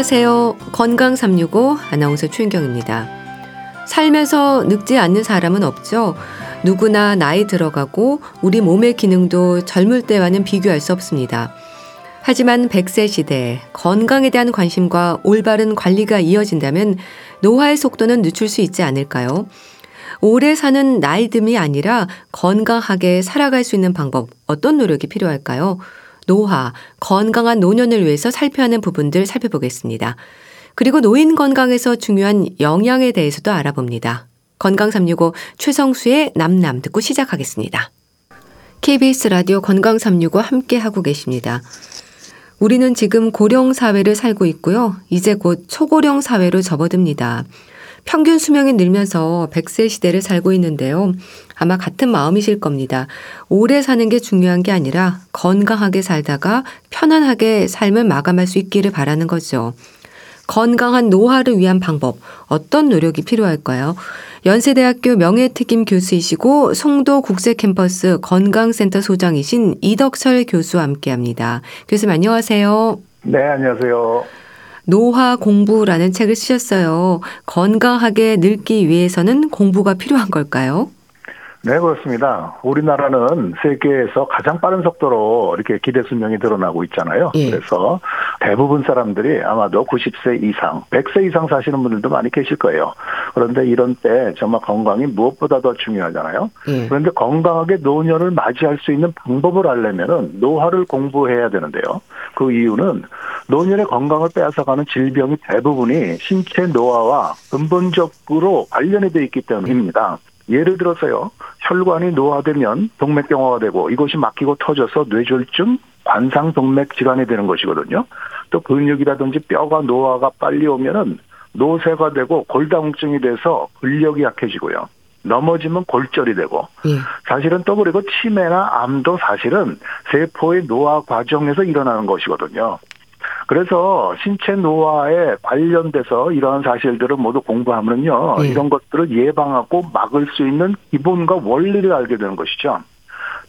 안녕하세요. 건강 365 아나운서 최인경입니다. 삶에서 늙지 않는 사람은 없죠. 누구나 나이 들어가고 우리 몸의 기능도 젊을 때와는 비교할 수 없습니다. 하지만 100세 시대 건강에 대한 관심과 올바른 관리가 이어진다면 노화의 속도는 늦출 수 있지 않을까요? 오래 사는 나이듦이 아니라 건강하게 살아갈 수 있는 방법 어떤 노력이 필요할까요? 노화, 건강한 노년을 위해서 살펴야 하는 부분들 살펴보겠습니다. 그리고 노인 건강에서 중요한 영양에 대해서도 알아봅니다. 건강 365 최성수의 남남 듣고 시작하겠습니다. KBS 라디오 건강 365 함께 하고 계십니다. 우리는 지금 고령 사회를 살고 있고요. 이제 곧 초고령 사회로 접어듭니다. 평균 수명이 늘면서 100세 시대를 살고 있는데요. 아마 같은 마음이실 겁니다. 오래 사는 게 중요한 게 아니라 건강하게 살다가 편안하게 삶을 마감할 수 있기를 바라는 거죠. 건강한 노화를 위한 방법, 어떤 노력이 필요할까요? 연세대학교 명예특임 교수이시고 송도 국제캠퍼스 건강센터 소장이신 이덕철 교수와 함께 합니다. 교수님 안녕하세요. 네, 안녕하세요. 노화 공부라는 책을 쓰셨어요. 건강하게 늙기 위해서는 공부가 필요한 걸까요? 네, 그렇습니다. 우리나라는 세계에서 가장 빠른 속도로 이렇게 기대 수명이 늘어나고 있잖아요. 예. 그래서 대부분 사람들이 아마도 90세 이상, 100세 이상 사시는 분들도 많이 계실 거예요. 그런데 이런 때 정말 건강이 무엇보다 더 중요하잖아요. 예. 그런데 건강하게 노년을 맞이할 수 있는 방법을 알려면은 노화를 공부해야 되는데요. 그 이유는 노년의 건강을 빼앗아가는 질병이 대부분이 신체 노화와 근본적으로 관련이 되어 있기 때문입니다. 예 를 들어서요, 혈관이 노화되면 동맥경화가 되고 이것이 막히고 터져서 뇌졸중, 관상동맥 질환이 되는 것이거든요. 또 근육이라든지 뼈가 노화가 빨리 오면은 노쇠가 되고 골다공증이 돼서 근력이 약해지고요. 넘어지면 골절이 되고 예. 사실은 또 그리고 치매나 암도 사실은 세포의 노화 과정에서 일어나는 것이거든요. 그래서 신체 노화에 관련돼서 이러한 사실들을 모두 공부하면요. 네. 이런 것들을 예방하고 막을 수 있는 기본과 원리를 알게 되는 것이죠.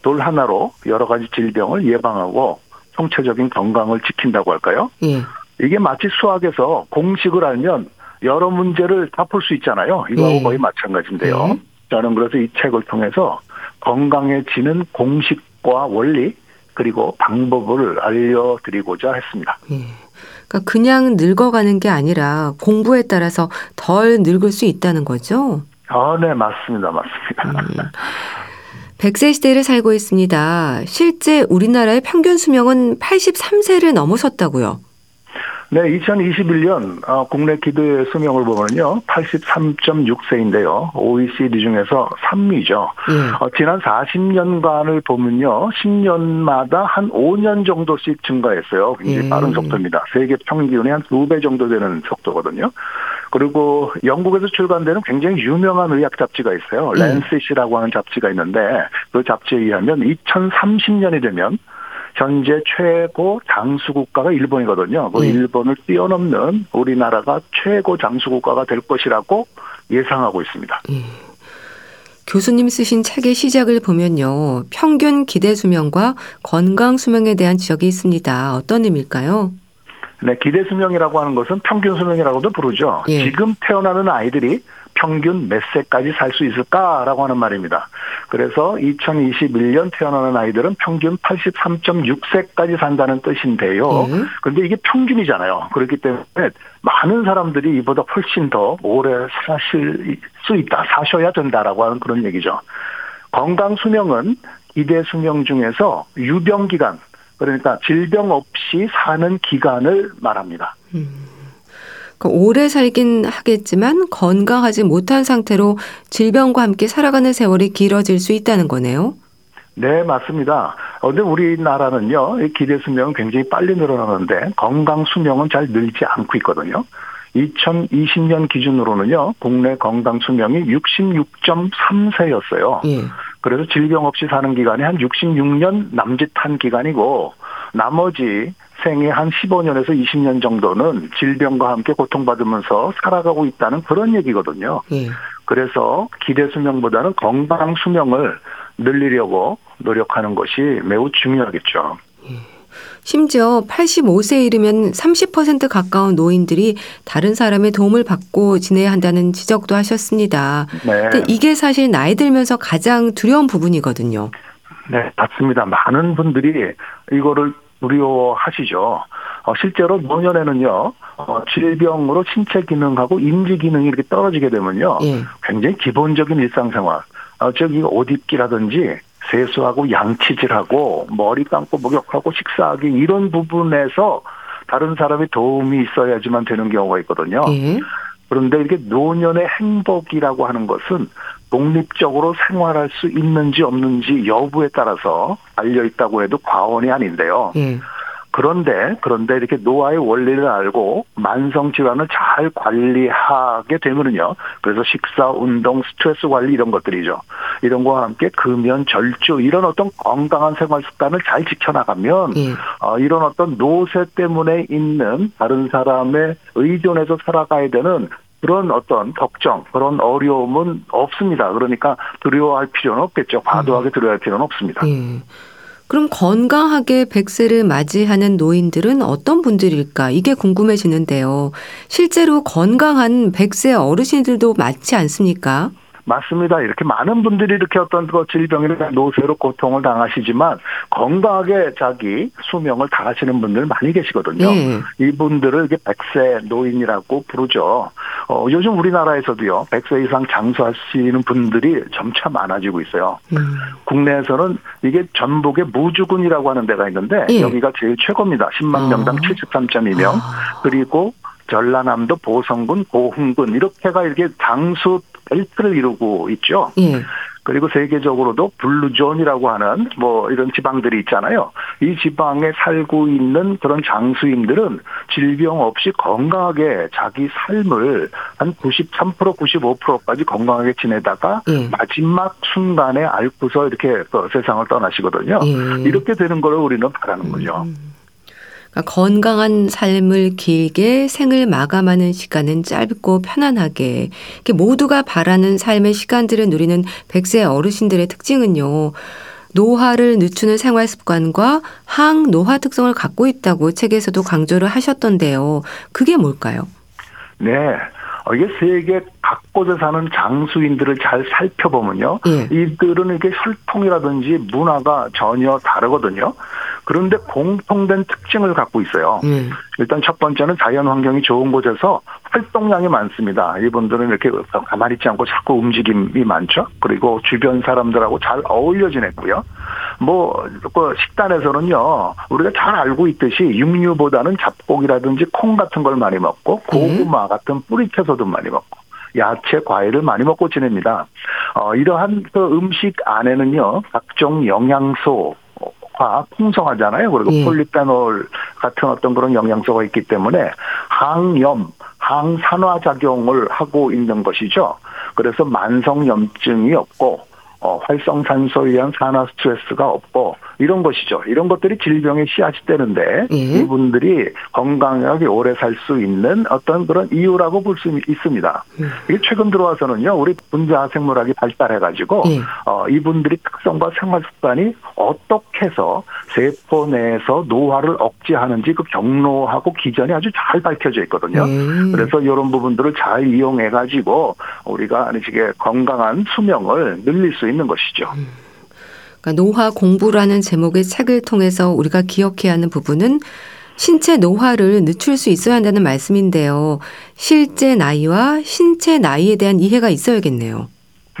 돌 하나로 여러 가지 질병을 예방하고 총체적인 건강을 지킨다고 할까요? 네. 이게 마치 수학에서 공식을 알면 여러 문제를 다 풀 수 있잖아요. 이거하고 네. 거의 마찬가지인데요. 네. 저는 그래서 이 책을 통해서 건강해지는 공식과 원리 그리고 방법을 알려드리고자 했습니다. 예. 그러니까 그냥 늙어가는 게 아니라 공부에 따라서 덜 늙을 수 있다는 거죠? 아, 네, 맞습니다. 맞습니다. 음. 100세 시대를 살고 있습니다. 실제 우리나라의 평균 수명은 83세를 넘어섰다고요. 네, 2021년 어, 국내 기대 수명을 보면요, 83.6세인데요. OECD 중에서 3위죠. 예. 어, 지난 40년간을 보면요, 10년마다 한 5년 정도씩 증가했어요. 굉장히 예. 빠른 속도입니다. 세계 평균의 한두배 정도 되는 속도거든요. 그리고 영국에서 출간되는 굉장히 유명한 의학 잡지가 있어요. 예. 랜시시라고 하는 잡지가 있는데 그 잡지에 의하면 2030년이 되면 현재 최고 장수 국가가 일본이거든요. 그 네. 일본을 뛰어넘는 우리나라가 최고 장수 국가가 될 것이라고 예상하고 있습니다. 네. 교수님 쓰신 책의 시작을 보면요. 평균 기대 수명과 건강 수명에 대한 지적이 있습니다. 어떤 의미일까요? 네, 기대 수명이라고 하는 것은 평균 수명이라고도 부르죠. 예. 지금 태어나는 아이들이 평균 몇 세까지 살 수 있을까라고 하는 말입니다. 그래서 2021년 태어나는 아이들은 평균 83.6세까지 산다는 뜻인데요. 네. 그런데 이게 평균이잖아요. 그렇기 때문에 많은 사람들이 이보다 훨씬 더 오래 사실 수 있다, 사셔야 된다라고 하는 그런 얘기죠. 건강 수명은 기대 수명 중에서 유병 기간, 그러니까 질병 없이 사는 기간을 말합니다. 음. 그러니까 오래 살긴 하겠지만 건강하지 못한 상태로 질병과 함께 살아가는 세월이 길어질 수 있다는 거네요. 네, 맞습니다. 그런데 우리나라는요, 기대 수명은 굉장히 빨리 늘어나는데 건강 수명은 잘 늘지 않고 있거든요. 2020년 기준으로는요, 국내 건강 수명이 66.3세였어요. 예. 그래서 질병 없이 사는 기간이 한 66년 남짓한 기간이고, 나머지 생애 한 15년에서 20년 정도는 질병과 함께 고통받으면서 살아가고 있다는 그런 얘기거든요. 예. 그래서 기대 수명보다는 건강 수명을 늘리려고 노력하는 것이 매우 중요하겠죠. 예. 심지어 85세에 이르면 30% 가까운 노인들이 다른 사람의 도움을 받고 지내야 한다는 지적도 하셨습니다. 네. 근데 이게 사실 나이 들면서 가장 두려운 부분이거든요. 네, 맞습니다. 많은 분들이 이거를 두려워하시죠. 어, 실제로 노년에는요, 어, 질병으로 신체 기능하고 인지 기능이 이렇게 떨어지게 되면요, 예. 굉장히 기본적인 일상생활, 어, 저기 옷 입기라든지 세수하고 양치질하고 머리 감고 목욕하고 식사하기 이런 부분에서 다른 사람의 도움이 있어야지만 되는 경우가 있거든요. 예. 그런데 이게 노년의 행복이라고 하는 것은 독립적으로 생활할 수 있는지 없는지 여부에 따라서 알려 있다고 해도 과언이 아닌데요. 예. 그런데 그런데 이렇게 노화의 원리를 알고 만성 질환을 잘 관리하게 되면은요. 그래서 식사, 운동, 스트레스 관리 이런 것들이죠. 이런 거와 함께 금연, 절주 이런 어떤 건강한 생활 습관을 잘 지켜나가면 예. 어, 이런 어떤 노쇠 때문에 있는 다른 사람의 의존해서 살아가야 되는 그런 어떤 걱정, 그런 어려움은 없습니다. 그러니까 두려워할 필요는 없겠죠. 과도하게 음. 두려워할 필요는 없습니다. 예. 그럼 건강하게 100세를 맞이하는 노인들은 어떤 분들일까? 이게 궁금해지는데요. 실제로 건강한 100세 어르신들도 많지 않습니까? 맞습니다. 이렇게 많은 분들이 이렇게 어떤 그 질병이나 노쇠로 고통을 당하시지만 건강하게 자기 수명을 다하시는 분들 많이 계시거든요. 네. 이분들을 이렇게 백세 노인이라고 부르죠. 어, 요즘 우리나라에서도요, 백세 이상 장수하시는 분들이 점차 많아지고 있어요. 음. 국내에서는 이게 전북의 무주군이라고 하는 데가 있는데 네. 여기가 제일 최고입니다. 10만 명당 어. 73.2명. 아. 그리고 전라남도 보성군, 고흥군 이렇게가 이렇게 장수 벨트를 이루고 있죠. 예. 그리고 세계적으로도 blue zone이라고 하는 뭐 이런 지방들이 있잖아요. 이 지방에 살고 있는 그런 장수인들은 질병 없이 건강하게 자기 삶을 한 93% 95%까지 건강하게 지내다가 예. 마지막 순간에 앓고서 이렇게 그 세상을 떠나시거든요. 예. 이렇게 되는 걸 우리는 바라는 거죠. 음. 그러니까 건강한 삶을 길게 생을 마감하는 시간은 짧고 편안하게 모두가 바라는 삶의 시간들을 누리는 100세 어르신들의 특징은요. 노화를 늦추는 생활 습관과 항노화 특성을 갖고 있다고 책에서도 강조를 하셨던데요. 그게 뭘까요? 네. 어, 이게 세계 각곳에 사는 장수인들을 잘 살펴보면요. 예. 이들은 이렇게 혈통이라든지 문화가 전혀 다르거든요. 그런데 공통된 특징을 갖고 있어요. 음. 일단 첫 번째는 자연 환경이 좋은 곳에서 활동량이 많습니다. 이분들은 이렇게 가만히 있지 않고 자꾸 움직임이 많죠. 그리고 주변 사람들하고 잘 어울려 지냈고요. 뭐, 그 식단에서는요, 우리가 잘 알고 있듯이 육류보다는 잡곡이라든지 콩 같은 걸 많이 먹고, 고구마 같은 뿌리채소도 많이 먹고, 야채, 과일을 많이 먹고 지냅니다. 어, 이러한 그 음식 안에는요, 각종 영양소, 가 풍성하잖아요. 그리고 예. 폴리페놀 같은 어떤 그런 영양소가 있기 때문에 항염, 항산화 작용을 하고 있는 것이죠. 그래서 만성 염증이 없고 어, 활성산소에 의한 산화 스트레스가 없고 이런 것이죠. 이런 것들이 질병의 씨앗이 되는데 예. 이분들이 건강하게 오래 살 수 있는 어떤 그런 이유라고 볼 수 있습니다. 예. 이게 최근 들어와서는요, 우리 분자 생물학이 발달해가지고 예. 어, 이분들이 특성과 생활 습관이 어떻게 해서 세포 내에서 노화를 억제하는지 그 경로하고 기전이 아주 잘 밝혀져 있거든요. 예. 그래서 이런 부분들을 잘 이용해가지고 우리가 이게 건강한 수명을 늘릴 수 있는 것이죠. 음. 그러니까 노화 공부라는 제목의 책을 통해서 우리가 기억해야 하는 부분은 신체 노화를 늦출 수 있어야 한다는 말씀인데요. 실제 나이와 신체 나이에 대한 이해가 있어야겠네요.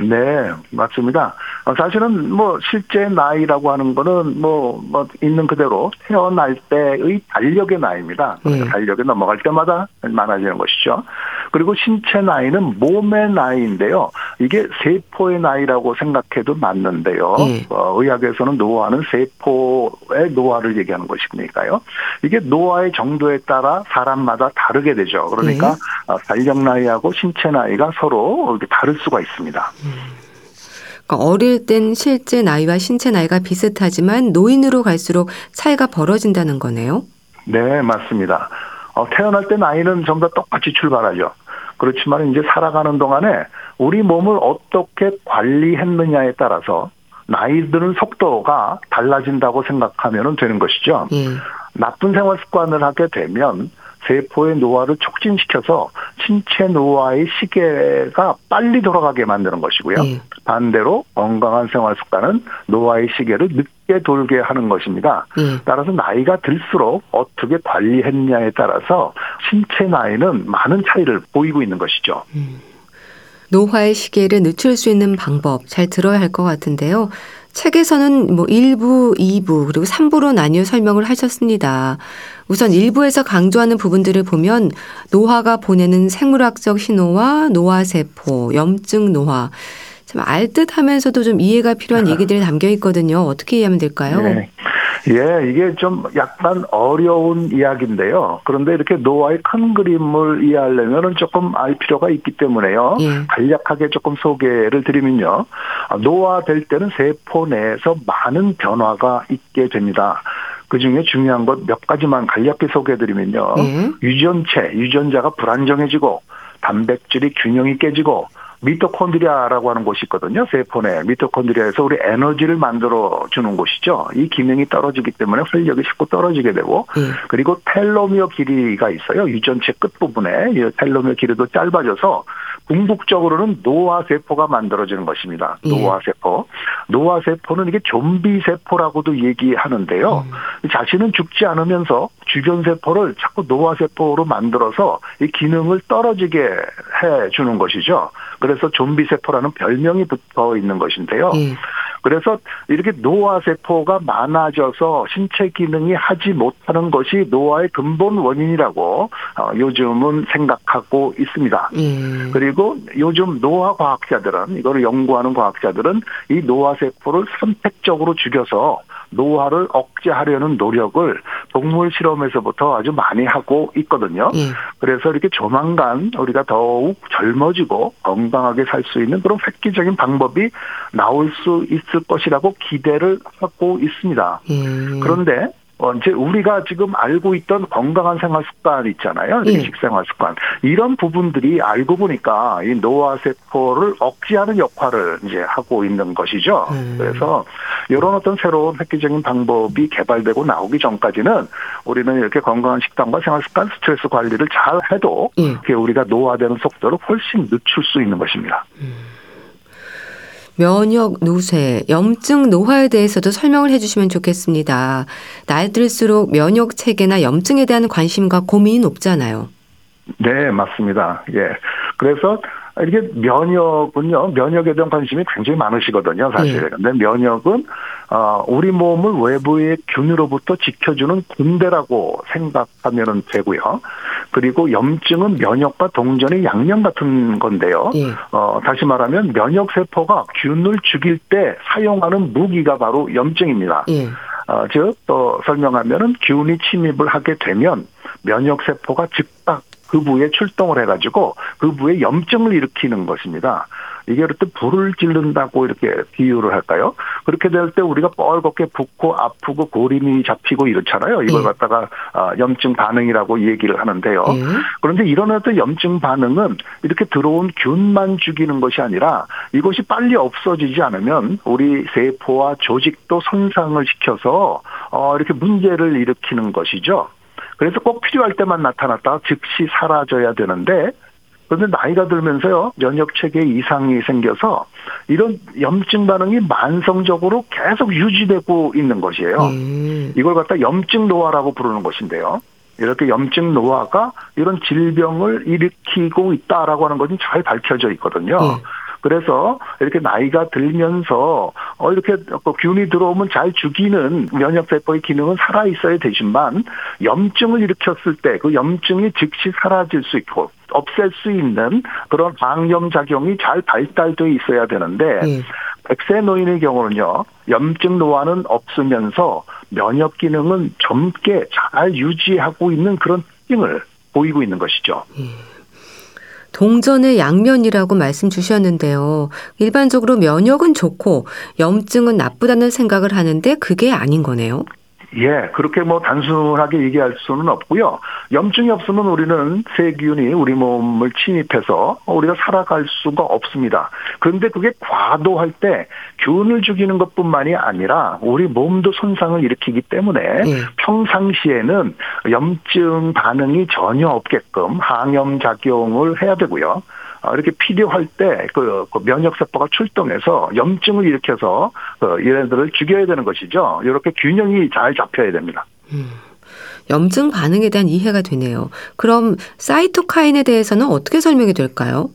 네, 맞습니다. 어, 사실은 뭐 실제 나이라고 하는 거는 뭐, 뭐 있는 그대로 태어날 때의 달력의 나이입니다. 네. 달력에 넘어갈 때마다 많아지는 것이죠. 그리고 신체 나이는 몸의 나이인데요. 이게 세포의 나이라고 생각해도 맞는데요. 네. 어, 의학에서는 노화는 세포의 노화를 얘기하는 것이니까요. 이게 노화의 정도에 따라 사람마다 다르게 되죠. 그러니까 네. 어, 달력 나이하고 신체 나이가 서로 다를 수가 있습니다. 음. 어릴 땐 실제 나이와 신체 나이가 비슷하지만 노인으로 갈수록 차이가 벌어진다는 거네요. 네, 맞습니다. 어, 태어날 때 나이는 전부 다 똑같이 출발하죠. 그렇지만 이제 살아가는 동안에 우리 몸을 어떻게 관리했느냐에 따라서 나이 드는 속도가 달라진다고 생각하면 되는 것이죠. 예. 나쁜 생활 습관을 하게 되면 세포의 노화를 촉진시켜서 신체 노화의 시계가 빨리 돌아가게 만드는 것이고요. 네. 반대로 건강한 생활 습관은 노화의 시계를 늦게 돌게 하는 것입니다. 네. 따라서 나이가 들수록 어떻게 관리했냐에 따라서 신체 나이는 많은 차이를 보이고 있는 것이죠. 음. 노화의 시계를 늦출 수 있는 방법 잘 들어야 할 것 같은데요. 책에서는 뭐 1부, 2부, 그리고 3부로 나뉘어 설명을 하셨습니다. 우선 1부에서 강조하는 부분들을 보면 노화가 보내는 생물학적 신호와 노화세포, 염증 노화, 참 알듯 하면서도 좀 이해가 필요한 얘기들이 담겨 있거든요. 어떻게 이해하면 될까요? 네. 예, 이게 좀 약간 어려운 이야기인데요. 그런데 이렇게 노화의 큰 그림을 이해하려면 조금 알 필요가 있기 때문에요. 예. 간략하게 조금 소개를 드리면요. 노화될 때는 세포 내에서 많은 변화가 있게 됩니다. 그 중에 중요한 것 몇 가지만 간략히 소개해드리면요. 예. 유전체, 유전자가 불안정해지고 단백질이 균형이 깨지고 미토콘드리아라고 하는 곳이 있거든요. 세포 내 미토콘드리아에서 우리 에너지를 만들어 주는 곳이죠. 이 기능이 떨어지기 때문에 활력이 쉽고 떨어지게 되고 네. 그리고 텔로미어 길이가 있어요. 유전체 끝 부분에 이 텔로미어 길이도 짧아져서 궁극적으로는 노화 세포가 만들어지는 것입니다. 예. 노화 세포. 노화 세포는 이게 좀비 세포라고도 얘기하는데요. 음. 자신은 죽지 않으면서 주변 세포를 자꾸 노화 세포로 만들어서 이 기능을 떨어지게 해 주는 것이죠. 그래서 좀비 세포라는 별명이 붙어 있는 것인데요. 예. 그래서 이렇게 노화 세포가 많아져서 신체 기능이 하지 못하는 것이 노화의 근본 원인이라고 어, 요즘은 생각하고 있습니다. 예. 그리고 요즘 노화 과학자들은 이거를 연구하는 과학자들은 이 노화 세포를 선택적으로 죽여서 노화를 억제하려는 노력을 동물 실험에서부터 아주 많이 하고 있거든요. 예. 그래서 이렇게 조만간 우리가 더욱 젊어지고 건강하게 살 수 있는 그런 획기적인 방법이 나올 수 있을 것이라고 기대를 하고 있습니다. 예. 그런데 어, 이제 우리가 지금 알고 있던 건강한 생활 습관 있잖아요. 예. 식생활 습관. 이런 부분들이 알고 보니까 이 노화 세포를 억제하는 역할을 이제 하고 있는 것이죠. 음. 그래서 이런 어떤 새로운 획기적인 방법이 개발되고 나오기 전까지는 우리는 이렇게 건강한 식단과 생활 습관, 스트레스 관리를 잘 해도 예. 우리가 노화되는 속도를 훨씬 늦출 수 있는 것입니다. 음. 면역 노쇠, 염증 노화에 대해서도 설명을 해주시면 좋겠습니다. 나이 들수록 면역 체계나 염증에 대한 관심과 고민이 높잖아요. 네, 맞습니다. 예. 그래서 이게 면역은요, 면역에 대한 관심이 굉장히 많으시거든요, 사실. 네. 근데 면역은, 어, 우리 몸을 외부의 균으로부터 지켜주는 군대라고 생각하면 되고요. 그리고 염증은 면역과 동전의 양념 같은 건데요. 네. 어, 다시 말하면 면역 세포가 균을 죽일 때 사용하는 무기가 바로 염증입니다. 네. 어, 즉, 또 설명하면은 균이 침입을 하게 되면 면역 세포가 즉각 그 부에 출동을 해가지고 그 부에 염증을 일으키는 것입니다. 이게 이렇게 불을 찌른다고 이렇게 비유를 할까요? 그렇게 될 때 우리가 뻘겋게 붓고 아프고 고림이 잡히고 이렇잖아요. 이걸 네. 갖다가 아, 염증 반응이라고 얘기를 하는데요. 네. 그런데 이런 어떤 염증 반응은 이렇게 들어온 균만 죽이는 것이 아니라 이것이 빨리 없어지지 않으면 우리 세포와 조직도 손상을 시켜서 어 이렇게 문제를 일으키는 것이죠. 그래서 꼭 필요할 때만 나타났다 즉시 사라져야 되는데 그런데 나이가 들면서요 면역 체계에 이상이 생겨서 이런 염증 반응이 만성적으로 계속 유지되고 있는 것이에요. 음. 이걸 갖다 염증 노화라고 부르는 것인데요. 이렇게 염증 노화가 이런 질병을 일으키고 있다라고 하는 것이 잘 밝혀져 있거든요. 음. 그래서 이렇게 나이가 들면서 어 이렇게 그 균이 들어오면 잘 죽이는 면역 세포의 기능은 살아 있어야 되지만 염증을 일으켰을 때 그 염증이 즉시 사라질 수 있고 없앨 수 있는 그런 방염 작용이 잘 발달돼 있어야 되는데 네. 백세 노인의 경우는요 염증 노화는 없으면서 면역 기능은 젊게 잘 유지하고 있는 그런 특징을 보이고 있는 것이죠. 네. 동전의 양면이라고 말씀 주셨는데요. 일반적으로 면역은 좋고 염증은 나쁘다는 생각을 하는데 그게 아닌 거네요. 예, 그렇게 뭐 단순하게 얘기할 수는 없고요. 염증이 없으면 우리는 세균이 우리 몸을 침입해서 우리가 살아갈 수가 없습니다. 그런데 그게 과도할 때 균을 죽이는 것뿐만이 아니라 우리 몸도 손상을 일으키기 때문에 예. 평상시에는 염증 반응이 전혀 없게끔 항염 작용을 해야 되고요. 아, 이렇게 필요할 때그 그 면역세포가 출동해서 염증을 일으켜서 그 얘네들을 죽여야 되는 것이죠. 이렇게 균형이 잘 잡혀야 됩니다. 음, 염증 반응에 대한 이해가 되네요. 그럼 사이토카인에 대해서는 어떻게 설명이 될까요?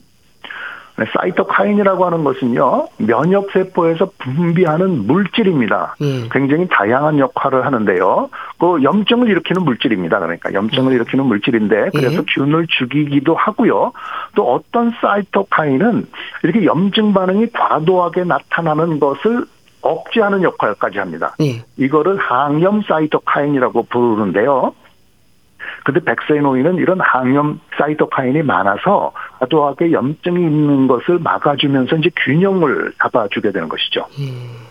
네, 사이토카인이라고 하는 것은요 면역 세포에서 분비하는 물질입니다. 예. 굉장히 다양한 역할을 하는데요. 그 염증을 일으키는 물질입니다. 그러니까 염증을 음. 일으키는 물질인데 그래서 예. 균을 죽이기도 하고요. 또 어떤 사이토카인은 이렇게 염증 반응이 과도하게 나타나는 것을 억제하는 역할까지 합니다. 예. 이거를 항염 사이토카인이라고 부르는데요. 근데 백세 노인은 이런 항염 사이토카인이 많아서 과도하게 염증이 있는 것을 막아주면서 이제 균형을 잡아주게 되는 것이죠. 음.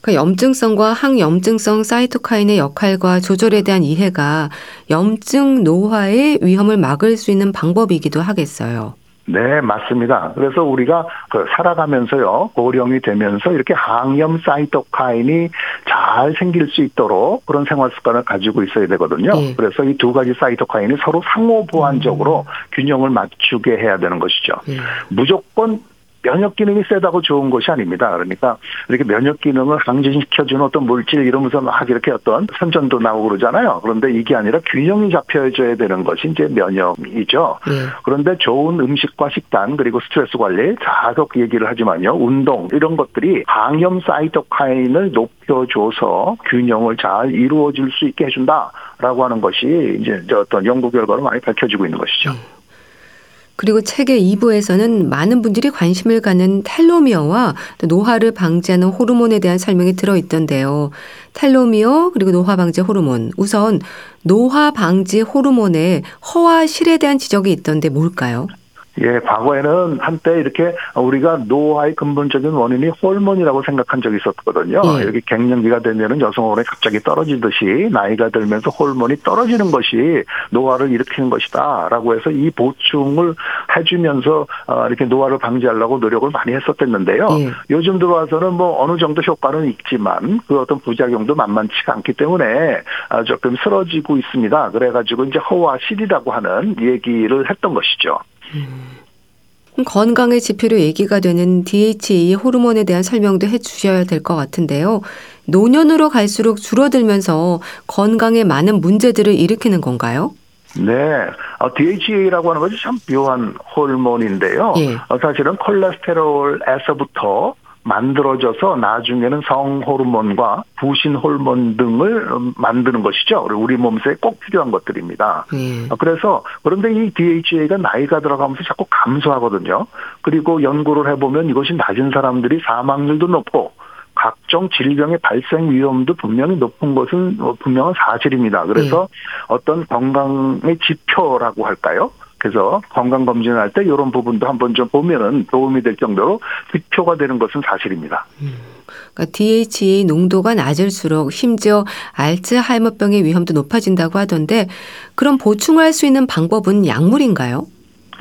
그 염증성과 항염증성 사이토카인의 역할과 조절에 대한 이해가 염증 노화의 위험을 막을 수 있는 방법이기도 하겠어요. 네, 맞습니다. 그래서 우리가 그 살아가면서요, 고령이 되면서 이렇게 항염 사이토카인이 잘 생길 수 있도록 그런 생활 습관을 가지고 있어야 되거든요. 네. 그래서 이 두 가지 사이토카인이 서로 상호 보완적으로 음. 균형을 맞추게 해야 되는 것이죠. 네. 무조건 면역 기능이 세다고 좋은 것이 아닙니다. 그러니까 이렇게 면역 기능을 강진시켜주는 어떤 물질 이러면서 막 이렇게 어떤 선전도 나오고 그러잖아요. 그런데 이게 아니라 균형이 잡혀져야 되는 것이 이제 면역이죠. 네. 그런데 좋은 음식과 식단 그리고 스트레스 관리 자석 얘기를 하지만요. 운동 이런 것들이 항염 사이토카인을 높여줘서 균형을 잘 이루어질 수 있게 해준다라고 하는 것이 이제 어떤 연구 결과로 많이 밝혀지고 있는 것이죠. 네. 그리고 책의 2부에서는 많은 분들이 관심을 갖는 텔로미어와 노화를 방지하는 호르몬에 대한 설명이 들어있던데요. 텔로미어 그리고 노화 방지 호르몬. 우선 노화 방지 호르몬의 허화실에 대한 지적이 있던데 뭘까요? 예, 과거에는 한때 이렇게 우리가 노화의 근본적인 원인이 호르몬이라고 생각한 적이 있었거든요. 예. 이렇게 갱년기가 되면은 여성 호르몬이 갑자기 떨어지듯이 나이가 들면서 호르몬이 떨어지는 것이 노화를 일으키는 것이다라고 해서 이 보충을 해주면서 어, 이렇게 노화를 방지하려고 노력을 많이 했었댔는데요. 예. 요즘 들어와서는 뭐 어느 정도 효과는 있지만 그 어떤 부작용도 만만치가 않기 때문에 아, 조금 쓰러지고 있습니다. 그래가지고 이제 허화실이라고 하는 얘기를 했던 것이죠. 음. 건강의 지표로 얘기가 되는 DHA 호르몬에 대한 설명도 해 주셔야 될 것 같은데요. 노년으로 갈수록 줄어들면서 건강에 많은 문제들을 일으키는 건가요? 네. 어, DHA라고 하는 것이 참 묘한 호르몬인데요. 예. 어, 사실은 콜레스테롤에서부터 만들어져서 나중에는 성 호르몬과 부신 호르몬 등을 만드는 것이죠. 우리 몸속에 꼭 필요한 것들입니다. 음. 그래서 그런데 이 DHA가 나이가 들어가면서 자꾸 감소하거든요. 그리고 연구를 해보면 이것이 낮은 사람들이 사망률도 높고 각종 질병의 발생 위험도 분명히 높은 것은 분명한 사실입니다. 그래서 네. 어떤 건강의 지표라고 할까요? 그래서 건강 검진을 할 때 이런 부분도 한번 좀 보면은 도움이 될 정도로 지표가 되는 것은 사실입니다. 음. 그러니까 DHA 농도가 낮을수록 심지어 알츠하이머병의 위험도 높아진다고 하던데 그럼 보충할 수 있는 방법은 약물인가요?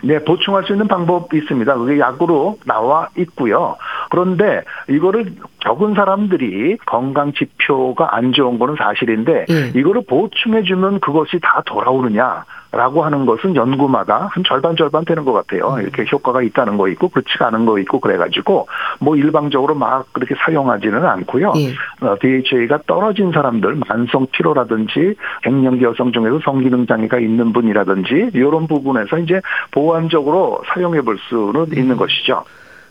네, 보충할 수 있는 방법이 있습니다. 그게 약으로 나와 있고요. 그런데 이거를 적은 사람들이 건강 지표가 안 좋은 거는 사실인데 네. 이거를 보충해 주면 그것이 다 돌아오느냐? 라고 하는 것은 연구마다 한 절반 절반 되는 것 같아요. 음. 이렇게 효과가 있다는 거 있고 그렇지가 않은 거 있고 그래가지고 뭐 일방적으로 막 그렇게 사용하지는 않고요. 예. 어, DHA가 떨어진 사람들 만성 피로라든지 갱년기 여성 중에서 성기능 장애가 있는 분이라든지 이런 부분에서 이제 보완적으로 사용해 볼 수는 음. 있는 것이죠.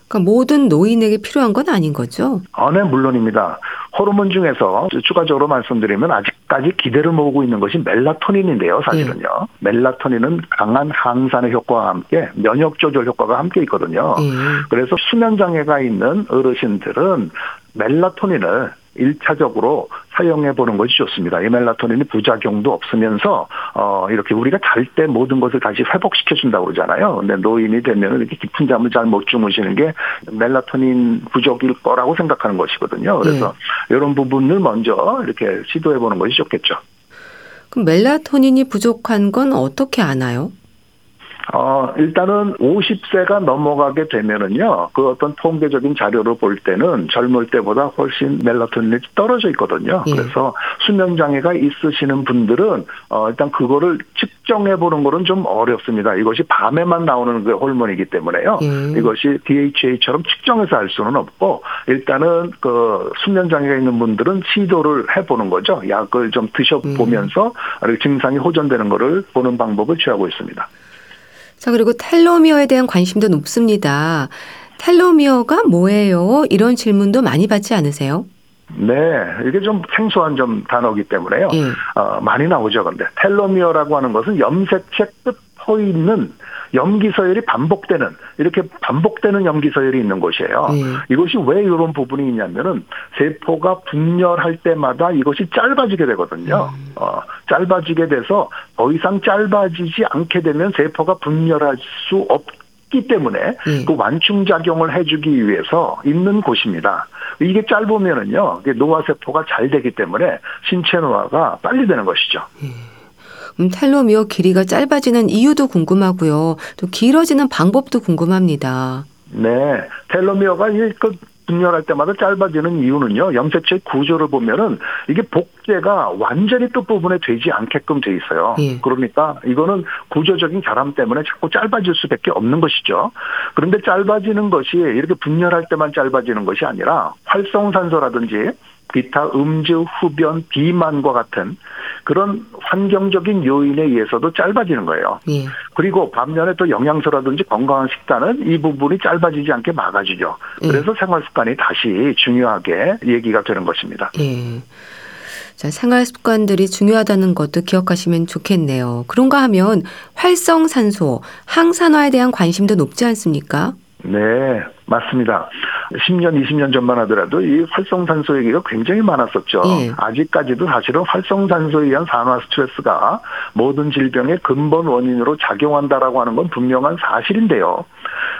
그러니까 모든 노인에게 필요한 건 아닌 거죠? 아, 네, 물론입니다. 호르몬 중에서 추가적으로 말씀드리면 아직까지 기대를 모으고 있는 것이 멜라토닌인데요, 사실은요. 네. 멜라토닌은 강한 항산의 효과와 함께 면역 조절 효과가 함께 있거든요. 네. 그래서 수면 장애가 있는 어르신들은 멜라토닌을 일차적으로 사용해 보는 것이 좋습니다. 이 멜라토닌이 부작용도 없으면서 어 이렇게 우리가 잘 때 모든 것을 다시 회복시켜 준다고 그러잖아요. 근데 노인이 되면 이렇게 깊은 잠을 잘 못 주무시는 게 멜라토닌 부족일 거라고 생각하는 것이거든요. 그래서 네. 이런 부분을 먼저 이렇게 시도해 보는 것이 좋겠죠. 그럼 멜라토닌이 부족한 건 어떻게 아나요? 어, 일단은 50세가 넘어가게 되면은요, 그 어떤 통계적인 자료를 볼 때는 젊을 때보다 훨씬 멜라토닌이 떨어져 있거든요. 예. 그래서 수면장애가 있으시는 분들은, 어, 일단 그거를 측정해 보는 거는 좀 어렵습니다. 이것이 밤에만 나오는 그 호르몬이기 때문에요. 예. 이것이 DHA처럼 측정해서 알 수는 없고, 일단은 그 수면장애가 있는 분들은 시도를 해 보는 거죠. 약을 좀 드셔보면서 음. 증상이 호전되는 거를 보는 방법을 취하고 있습니다. 자, 그리고 텔로미어에 대한 관심도 높습니다. 텔로미어가 뭐예요? 이런 질문도 많이 받지 않으세요? 네, 이게 좀 생소한 좀 단어기 때문에요. 예. 어, 많이 나오죠. 근데 텔로미어라고 하는 것은 염색체 끝 포있는 염기 서열이 반복되는 이렇게 반복되는 염기 서열이 있는 곳이에요. 네. 이것이 왜 이런 부분이 있냐면은 세포가 분열할 때마다 이것이 짧아지게 되거든요. 음. 어, 짧아지게 돼서 더 이상 짧아지지 않게 되면 세포가 분열할 수 없 기 때문에 네. 그 완충 작용을 해주기 위해서 있는 곳입니다. 이게 짧으면은요, 노화 세포가 잘 되기 때문에 신체 노화가 빨리 되는 것이죠. 네. 음, 텔로미어 길이가 짧아지는 이유도 궁금하고요. 또 길어지는 방법도 궁금합니다. 네. 텔로미어가 그 분열할 때마다 짧아지는 이유는요. 염색체 구조를 보면은 이게 복제가 완전히 끝 부분에 되지 않게끔 돼 있어요. 예. 그러니까 이거는 구조적인 결함 때문에 자꾸 짧아질 수밖에 없는 것이죠. 그런데 짧아지는 것이 이렇게 분열할 때만 짧아지는 것이 아니라 활성산소라든지 기타 음주, 흡연, 비만과 같은 그런 환경적인 요인에 의해서도 짧아지는 거예요. 예. 그리고 반면에 또 영양소라든지 건강한 식단은 이 부분이 짧아지지 않게 막아주죠. 예. 그래서 생활 습관이 다시 중요하게 얘기가 되는 것입니다. 예. 자, 생활 습관들이 중요하다는 것도 기억하시면 좋겠네요. 그런가 하면 활성산소, 항산화에 대한 관심도 높지 않습니까? 네, 맞습니다. 10년, 20년 전만 하더라도 이 활성산소 얘기가 굉장히 많았었죠. 예. 아직까지도 사실은 활성산소에 의한 산화 스트레스가 모든 질병의 근본 원인으로 작용한다라고 하는 건 분명한 사실인데요.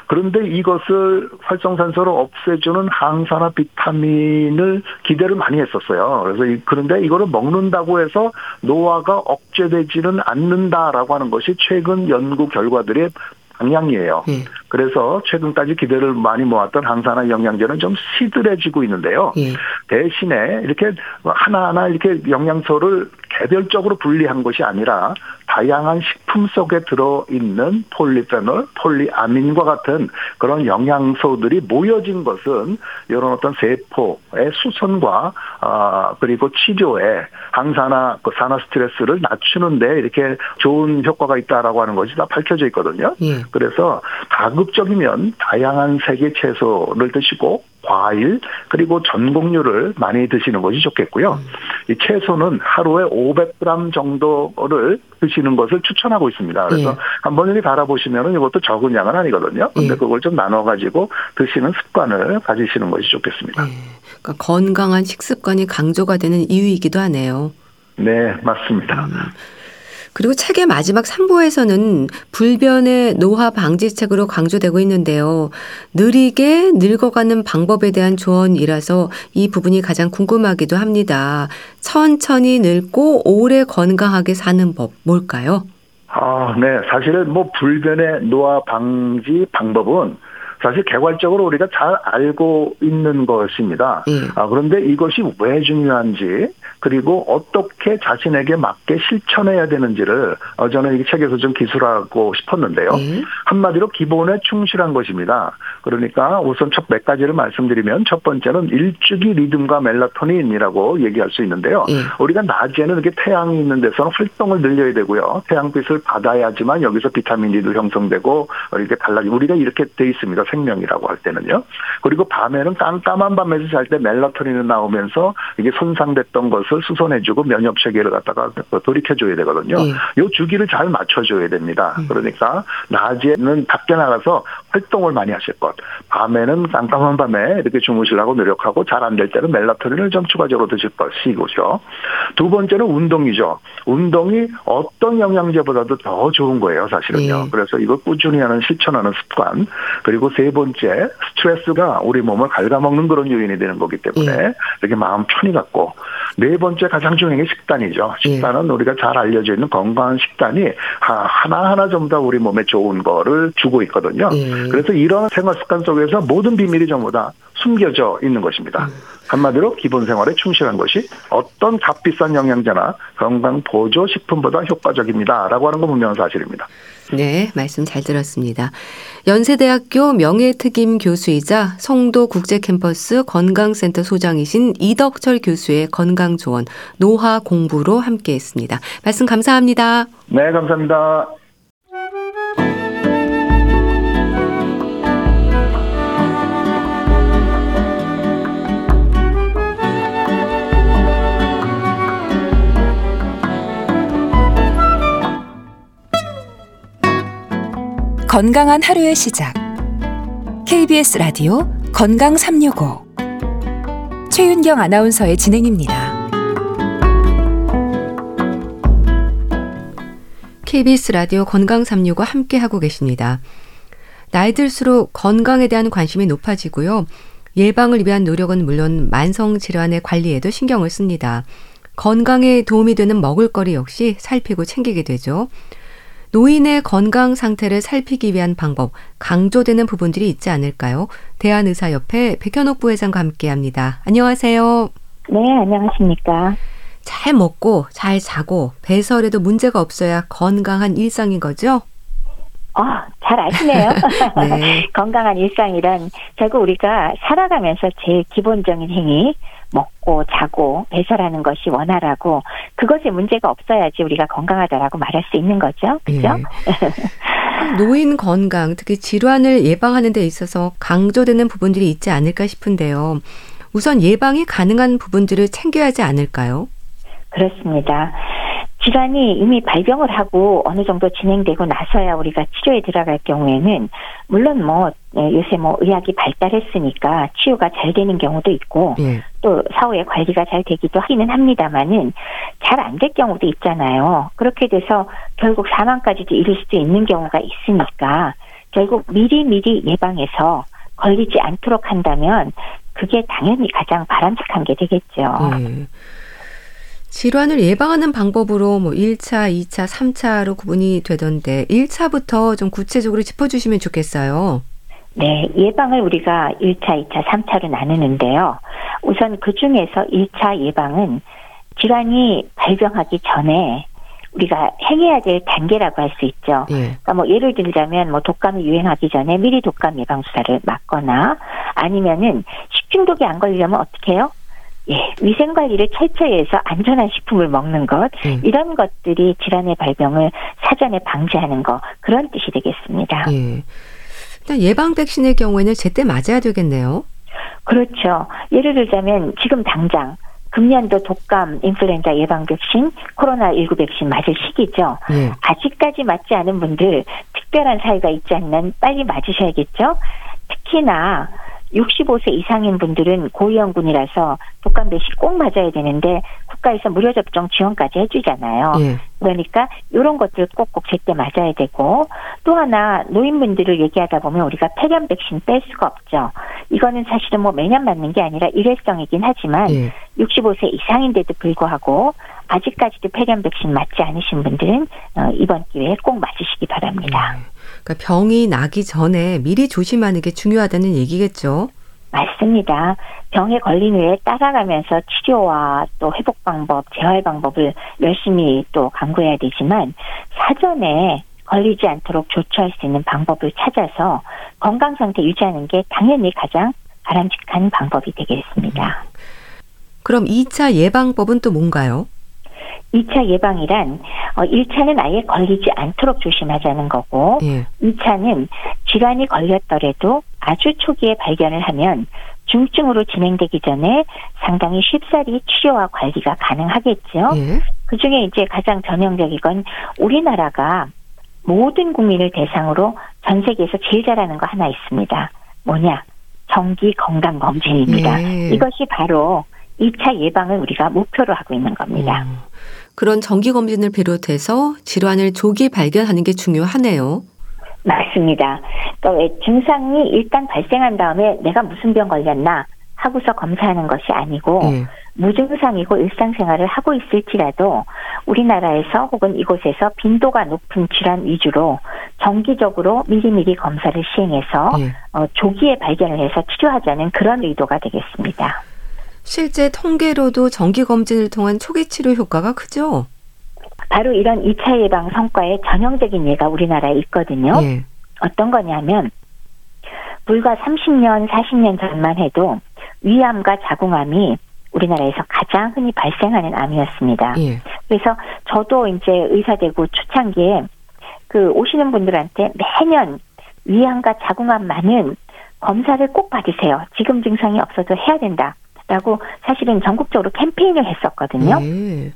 그런데 이것을 활성산소를 없애주는 항산화 비타민을 기대를 많이 했었어요. 그래서 그런데 이거를 먹는다고 해서 노화가 억제되지는 않는다라고 하는 것이 최근 연구 결과들의 방향이에요. 예. 그래서 최근까지 기대를 많이 모았던 항산화 영양제는 좀 시들해지고 있는데요. 예. 대신에 이렇게 하나하나 이렇게 영양소를 개별적으로 분리한 것이 아니라 다양한 식품 속에 들어있는 폴리페놀, 폴리아민과 같은 그런 영양소들이 모여진 것은 이런 어떤 세포의 수선과 아 그리고 치료에 항산화 그 산화 스트레스를 낮추는데 이렇게 좋은 효과가 있다라고 하는 것이 다 밝혀져 있거든요. 예. 그래서 가급 적이면 다양한 색의 채소를 드시고 과일 그리고 전곡류를 많이 드시는 것이 좋겠고요. 음. 이 채소는 하루에 500g 정도를 드시는 것을 추천하고 있습니다. 그래서 예. 한번 이렇게 달아보시면 이것도 적은 양은 아니거든요. 근데 예. 그걸 좀 나눠 가지고 드시는 습관을 가지시는 것이 좋겠습니다. 예. 그러니까 건강한 식습관이 강조가 되는 이유이기도 하네요. 네, 맞습니다. 음. 그리고 책의 마지막 3부에서는 불변의 노화 방지책으로 강조되고 있는데요. 느리게 늙어가는 방법에 대한 조언이라서 이 부분이 가장 궁금하기도 합니다. 천천히 늙고 오래 건강하게 사는 법 뭘까요? 아, 네. 사실은 뭐 불변의 노화 방지 방법은 사실 개괄적으로 우리가 잘 알고 있는 것입니다. 예. 아, 그런데 이것이 왜 중요한지 그리고 어떻게 자신에게 맞게 실천해야 되는지를 어, 저는 이 책에서 좀 기술하고 싶었는데요. 예. 한마디로 기본에 충실한 것입니다. 그러니까 우선 첫 몇 가지를 말씀드리면 첫 번째는 일주기 리듬과 멜라토닌이라고 얘기할 수 있는데요. 예. 우리가 낮에는 이렇게 태양이 있는 데서는 활동을 늘려야 되고요. 태양빛을 받아야지만 여기서 비타민 D도 형성되고 이렇게 달라지 우리가 이렇게 돼 있습니다. 생명이라고 할 때는요. 그리고 밤에는 깜깜한 밤에서 잘 때 멜라토닌이 나오면서 이게 손상됐던 것을 것을 수선해주고 면역 체계를 갖다가 돌이켜줘야 되거든요. 예. 요 주기를 잘 맞춰줘야 됩니다. 음. 그러니까 낮에는 밖에 나가서 활동을 많이 하실 것, 밤에는 깜깜한 밤에 이렇게 주무시라고 노력하고 잘 안 될 때는 멜라토닌을 좀 추가적으로 드실 것이고요. 두 번째는 운동이죠. 운동이 어떤 영양제보다도 더 좋은 거예요, 사실은요. 예. 그래서 이걸 꾸준히 하는 실천하는 습관, 그리고 세 번째 스트레스가 우리 몸을 갉아먹는 그런 요인이 되는 거기 때문에 예. 이렇게 마음 편히 갖고 네 번째 가장 중요한 게 식단이죠. 예. 식단은 예. 우리가 잘 알려져 있는 건강한 식단이 하나하나 다 우리 몸에 좋은 거를 주고 있거든요. 예. 그래서 이런 생활 습관 속에서 모든 비밀이 전부 다 숨겨져 있는 것입니다. 음. 한마디로 기본 생활에 충실한 것이 어떤 값비싼 영양제나 건강 보조 식품보다 효과적입니다라고 하는 건 분명한 사실입니다. 네, 말씀 잘 들었습니다. 연세대학교 명예특임 교수이자 성도 국제캠퍼스 건강센터 소장이신 이덕철 교수의 건강 조언 노화 공부로 함께했습니다. 말씀 감사합니다. 네, 감사합니다. 건강한 하루의 시작. KBS 라디오 건강 365. 최윤경 아나운서의 진행입니다. KBS 라디오 건강 365 함께 하고 계십니다. 나이 들수록 건강에 대한 관심이 높아지고요. 예방을 위한 노력은 물론 만성 질환의 관리에도 신경을 씁니다. 건강에 도움이 되는 먹을거리 역시 살피고 챙기게 되죠. 노인의 건강 상태를 살피기 위한 방법, 강조되는 부분들이 있지 않을까요? 대한의사협회 백현옥 부회장과 함께 합니다. 안녕하세요. 네, 안녕하십니까. 잘 먹고 잘 자고 배설에도 문제가 없어야 건강한 일상인 거죠? 아, 잘 아시네요. 네. 건강한 일상이란 결국 우리가 살아가면서 제일 기본적인 행위, 먹고 자고 배설하는 것이 원활하고 그것에 문제가 없어야지 우리가 건강하다라고 말할 수 있는 거죠. 그죠? 예. 노인 건강, 특히 질환을 예방하는 데 있어서 강조되는 부분들이 있지 않을까 싶은데요. 우선 예방이 가능한 부분들을 챙겨야 하지 않을까요? 그렇습니다. 질환이 이미 발병을 하고 어느 정도 진행되고 나서야 우리가 치료에 들어갈 경우에는 물론 뭐 네, 요새 뭐 의학이 발달했으니까 치유가 잘 되는 경우도 있고 예. 또 사후에 관리가 잘 되기도 하기는 합니다만은 잘 안 될 경우도 있잖아요. 그렇게 돼서 결국 사망까지도 이를 수도 있는 경우가 있으니까 결국 미리 미리 예방해서 걸리지 않도록 한다면 그게 당연히 가장 바람직한 게 되겠죠. 예. 질환을 예방하는 방법으로 뭐 1차, 2차, 3차로 구분이 되던데 1차부터 좀 구체적으로 짚어주시면 좋겠어요. 네, 예방을 우리가 1차, 2차, 3차로 나누는데요. 우선 그 중에서 1차 예방은 질환이 발병하기 전에 우리가 행해야 될 단계라고 할 수 있죠. 예. 그러니까 뭐 예를 들자면 뭐 독감이 유행하기 전에 미리 독감 예방 주사를 맞거나 아니면은 식중독이 안 걸리려면 어떻게 해요? 예, 위생 관리를 철저히 해서 안전한 식품을 먹는 것 음. 이런 것들이 질환의 발병을 사전에 방지하는 거 그런 뜻이 되겠습니다. 예. 일단 예방 백신의 경우에는 제때 맞아야 되겠네요. 그렇죠. 예를 들자면 지금 당장 금년도 독감, 인플루엔자 예방 백신, 코로나19 백신 맞을 시기죠. 예. 아직까지 맞지 않은 분들 특별한 사유가 있지 않는 빨리 맞으셔야겠죠. 특히나 65세 이상인 분들은 고위험군이라서 독감 백신 꼭 맞아야 되는데 국가에서 무료 접종 지원까지 해주잖아요. 예. 그러니까 이런 것들 꼭꼭 제때 맞아야 되고 또 하나 노인분들을 얘기하다 보면 우리가 폐렴 백신 뺄 수가 없죠. 이거는 사실은 뭐 매년 맞는 게 아니라 일회성이긴 하지만 예. 65세 이상인데도 불구하고 아직까지도 폐렴 백신 맞지 않으신 분들은 어, 이번 기회에 꼭 맞으시기 바랍니다. 음. 그러니까 병이 나기 전에 미리 조심하는 게 중요하다는 얘기겠죠. 맞습니다. 병에 걸린 후에 따라가면서 치료와 또 회복 방법, 재활 방법을 열심히 또 강구해야 되지만 사전에 걸리지 않도록 조처할 수 있는 방법을 찾아서 건강 상태 유지하는 게 당연히 가장 바람직한 방법이 되겠습니다. 그럼 2차 예방법은 또 뭔가요? 2차 예방이란 어 1차는 아예 걸리지 않도록 조심하자는 거고 예. 2차는 질환이 걸렸더라도 아주 초기에 발견을 하면 중증으로 진행되기 전에 상당히 쉽사리 치료와 관리가 가능하겠죠. 예. 그 중에 이제 가장 전형적이건 우리나라가 모든 국민을 대상으로 전 세계에서 제일 잘하는 거 하나 있습니다. 뭐냐? 정기 건강 검진입니다. 예. 이것이 바로 2차 예방을 우리가 목표로 하고 있는 겁니다. 음. 그런 정기 검진을 비롯해서 질환을 조기 발견하는 게 중요하네요. 맞습니다. 그러니까 증상이 일단 발생한 다음에 내가 무슨 병 걸렸나 하고서 검사하는 것이 아니고 네. 무증상이고 일상생활을 하고 있을지라도 우리나라에서 혹은 이곳에서 빈도가 높은 질환 위주로 정기적으로 미리미리 검사를 시행해서 네. 어, 조기에 발견을 해서 치료하자는 그런 의도가 되겠습니다. 실제 통계로도 정기 검진을 통한 초기 치료 효과가 크죠? 바로 이런 2차 예방 성과의 전형적인 예가 우리나라에 있거든요. 예. 어떤 거냐면 불과 30년, 40년 전만 해도 위암과 자궁암이 우리나라에서 가장 흔히 발생하는 암이었습니다. 예. 그래서 저도 이제 의사 되고 초창기에 그 오시는 분들한테 매년 위암과 자궁암 많은 검사를 꼭 받으세요. 지금 증상이 없어도 해야 된다. 라고 사실은 전국적으로 캠페인을 했었거든요. 예.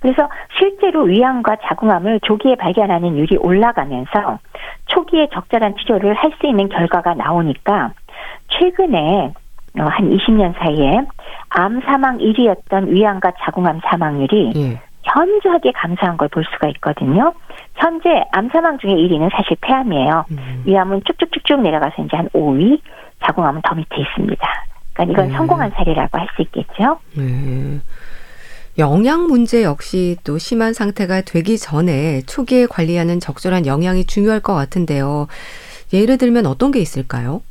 그래서 실제로 위암과 자궁암을 조기에 발견하는 율이 올라가면서 초기에 적절한 치료를 할 수 있는 결과가 나오니까 최근에 어, 한 20년 사이에 암 사망 1위였던 위암과 자궁암 사망률이 예. 현저하게 감소한 걸 볼 수가 있거든요. 현재 암 사망 중에 1위는 사실 폐암이에요. 음. 위암은 쭉쭉쭉쭉 내려가서 이제 한 5위, 자궁암은 더 밑에 있습니다. 그러니까 이건 네. 성공한 사례라고 할 수 있겠죠. 네. 영양 문제 역시 또 심한 상태가 되기 전에 초기에 관리하는 적절한 영양이 중요할 것 같은데요. 예를 들면 어떤 게 있을까요?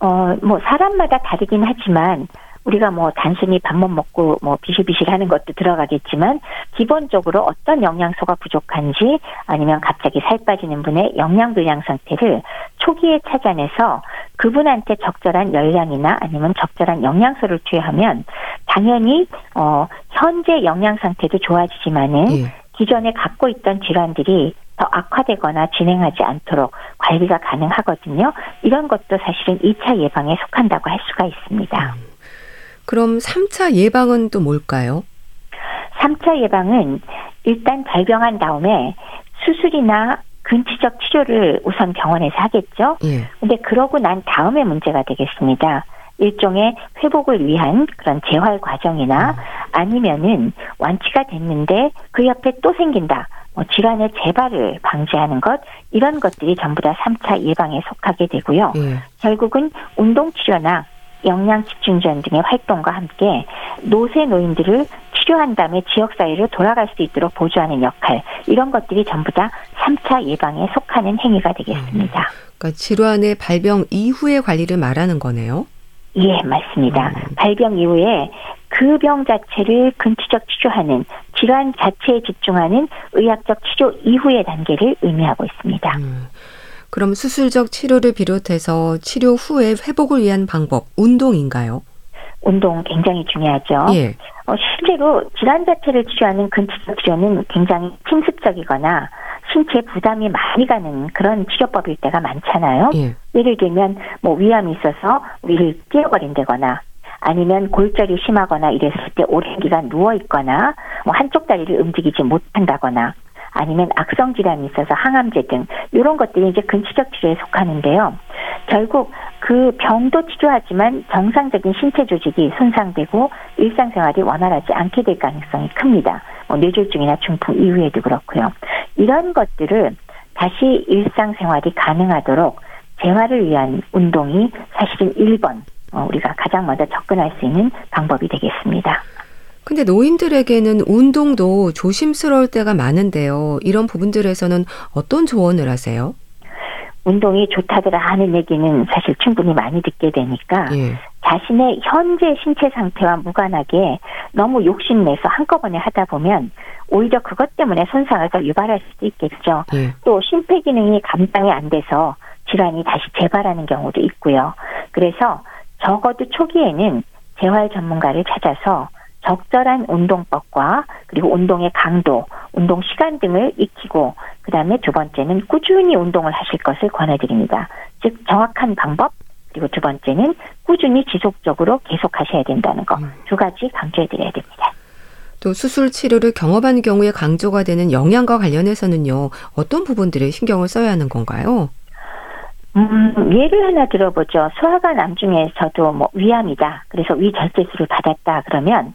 어, 뭐 사람마다 다르긴 하지만 우리가 뭐 단순히 밥만 먹고 뭐 비실비실 하는 것도 들어가겠지만 기본적으로 어떤 영양소가 부족한지 아니면 갑자기 살 빠지는 분의 영양 불량 상태를 초기에 찾아내서 그분한테 적절한 열량이나 아니면 적절한 영양소를 투여하면 당연히 어 현재 영양 상태도 좋아지지만은 예. 기존에 갖고 있던 질환들이 더 악화되거나 진행하지 않도록 관리가 가능하거든요. 이런 것도 사실은 2차 예방에 속한다고 할 수가 있습니다. 음. 그럼 3차 예방은 또 뭘까요? 3차 예방은 일단 발병한 다음에 수술이나 근치적 치료를 우선 병원에서 하겠죠. 예. 근데 그러고 난 다음에 문제가 되겠습니다. 일종의 회복을 위한 그런 재활 과정이나 음. 아니면은 완치가 됐는데 그 옆에 또 생긴다. 뭐 질환의 재발을 방지하는 것 이런 것들이 전부 다 3차 예방에 속하게 되고요. 예. 결국은 운동 치료나 영양 집중전 등의 활동과 함께 노세 노인들을 치료한 다음에 지역 사회로 돌아갈 수 있도록 보조하는 역할 이런 것들이 전부 다 3차 예방에 속하는 행위가 되겠습니다. 음, 그러니까 질환의 발병 이후의 관리를 말하는 거네요. 예, 맞습니다. 음. 발병 이후에 그 병 자체를 근치적 치료하는 질환 자체에 집중하는 의학적 치료 이후의 단계를 의미하고 있습니다. 음. 그럼 수술적 치료를 비롯해서 치료 후에 회복을 위한 방법, 운동인가요? 운동 굉장히 중요하죠. 예. 어, 실제로 질환 자체를 치료하는 근치적 치료는 굉장히 침습적이거나 신체 부담이 많이 가는 그런 치료법일 때가 많잖아요. 예. 예를 들면 뭐 위암이 있어서 위를 띄어버린다거나 아니면 골절이 심하거나 이랬을 때 오랜 기간 누워 있거나 뭐 한쪽 다리를 움직이지 못한다거나 아니면 악성 질환이 있어서 항암제 등 이런 것들이 이제 근치적 치료에 속하는데요. 결국 그 병도 치료하지만 정상적인 신체 조직이 손상되고 일상생활이 원활하지 않게 될 가능성이 큽니다. 뭐 뇌졸중이나 중풍 이후에도 그렇고요. 이런 것들을 다시 일상생활이 가능하도록 재활을 위한 운동이 사실은 1번 어, 우리가 가장 먼저 접근할 수 있는 방법이 되겠습니다. 근데 노인들에게는 운동도 조심스러울 때가 많은데요. 이런 부분들에서는 어떤 조언을 하세요? 운동이 좋다들 하는 얘기는 사실 충분히 많이 듣게 되니까 예. 자신의 현재 신체 상태와 무관하게 너무 욕심내서 한꺼번에 하다 보면 오히려 그것 때문에 손상을 더 유발할 수도 있겠죠. 예. 또 심폐 기능이 감당이 안 돼서 질환이 다시 재발하는 경우도 있고요. 그래서 적어도 초기에는 재활 전문가를 찾아서 적절한 운동법과 그리고 운동의 강도, 운동 시간 등을 익히고 그다음에 두 번째는 꾸준히 운동을 하실 것을 권해드립니다. 즉 정확한 방법 그리고 두 번째는 꾸준히 지속적으로 계속 하셔야 된다는 거두 음. 가지 강조해드려야 됩니다. 또 수술 치료를 경험한 경우에 강조가 되는 영양과 관련해서는요 어떤 부분들에 신경을 써야 하는 건가요? 음, 예를 하나 들어보죠. 소화관 암 중에서도 뭐 위암이다. 그래서 위절제술을 받았다. 그러면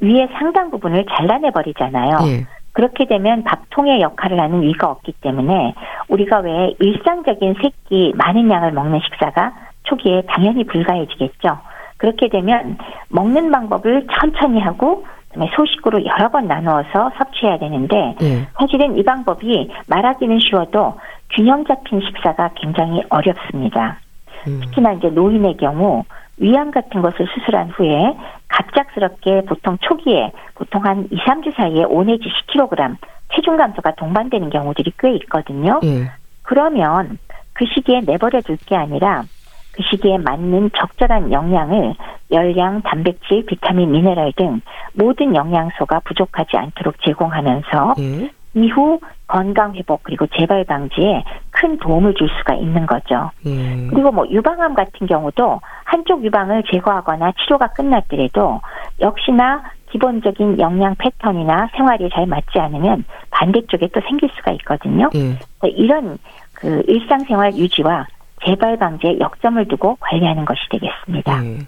위의 상당 부분을 잘라내 버리잖아요. 예. 그렇게 되면 밥통의 역할을 하는 위가 없기 때문에 우리가 왜 일상적인 새끼 많은 양을 먹는 식사가 초기에 당연히 불가해지겠죠. 그렇게 되면 먹는 방법을 천천히 하고 그다음에 소식으로 여러 번 나누어서 섭취해야 되는데 네. 사실은 이 방법이 말하기는 쉬워도 균형 잡힌 식사가 굉장히 어렵습니다. 음. 특히나 이제 노인의 경우 위암 같은 것을 수술한 후에 갑작스럽게 보통 초기에 보통 한 2, 3주 사이에 5 내지 10kg 체중 감소가 동반되는 경우들이 꽤 있거든요. 네. 그러면 그 시기에 내버려 둘 게 아니라 그 시기에 맞는 적절한 영양을 열량, 단백질, 비타민, 미네랄 등 모든 영양소가 부족하지 않도록 제공하면서 예. 이후 건강 회복 그리고 재발 방지에 큰 도움을 줄 수가 있는 거죠. 예. 그리고 뭐 유방암 같은 경우도 한쪽 유방을 제거하거나 치료가 끝났더라도 역시나 기본적인 영양 패턴이나 생활이 잘 맞지 않으면 반대쪽에 또 생길 수가 있거든요. 예. 이런 그 일상생활 유지와 재발 방지에 역점을 두고 관리하는 것이 되겠습니다. 네.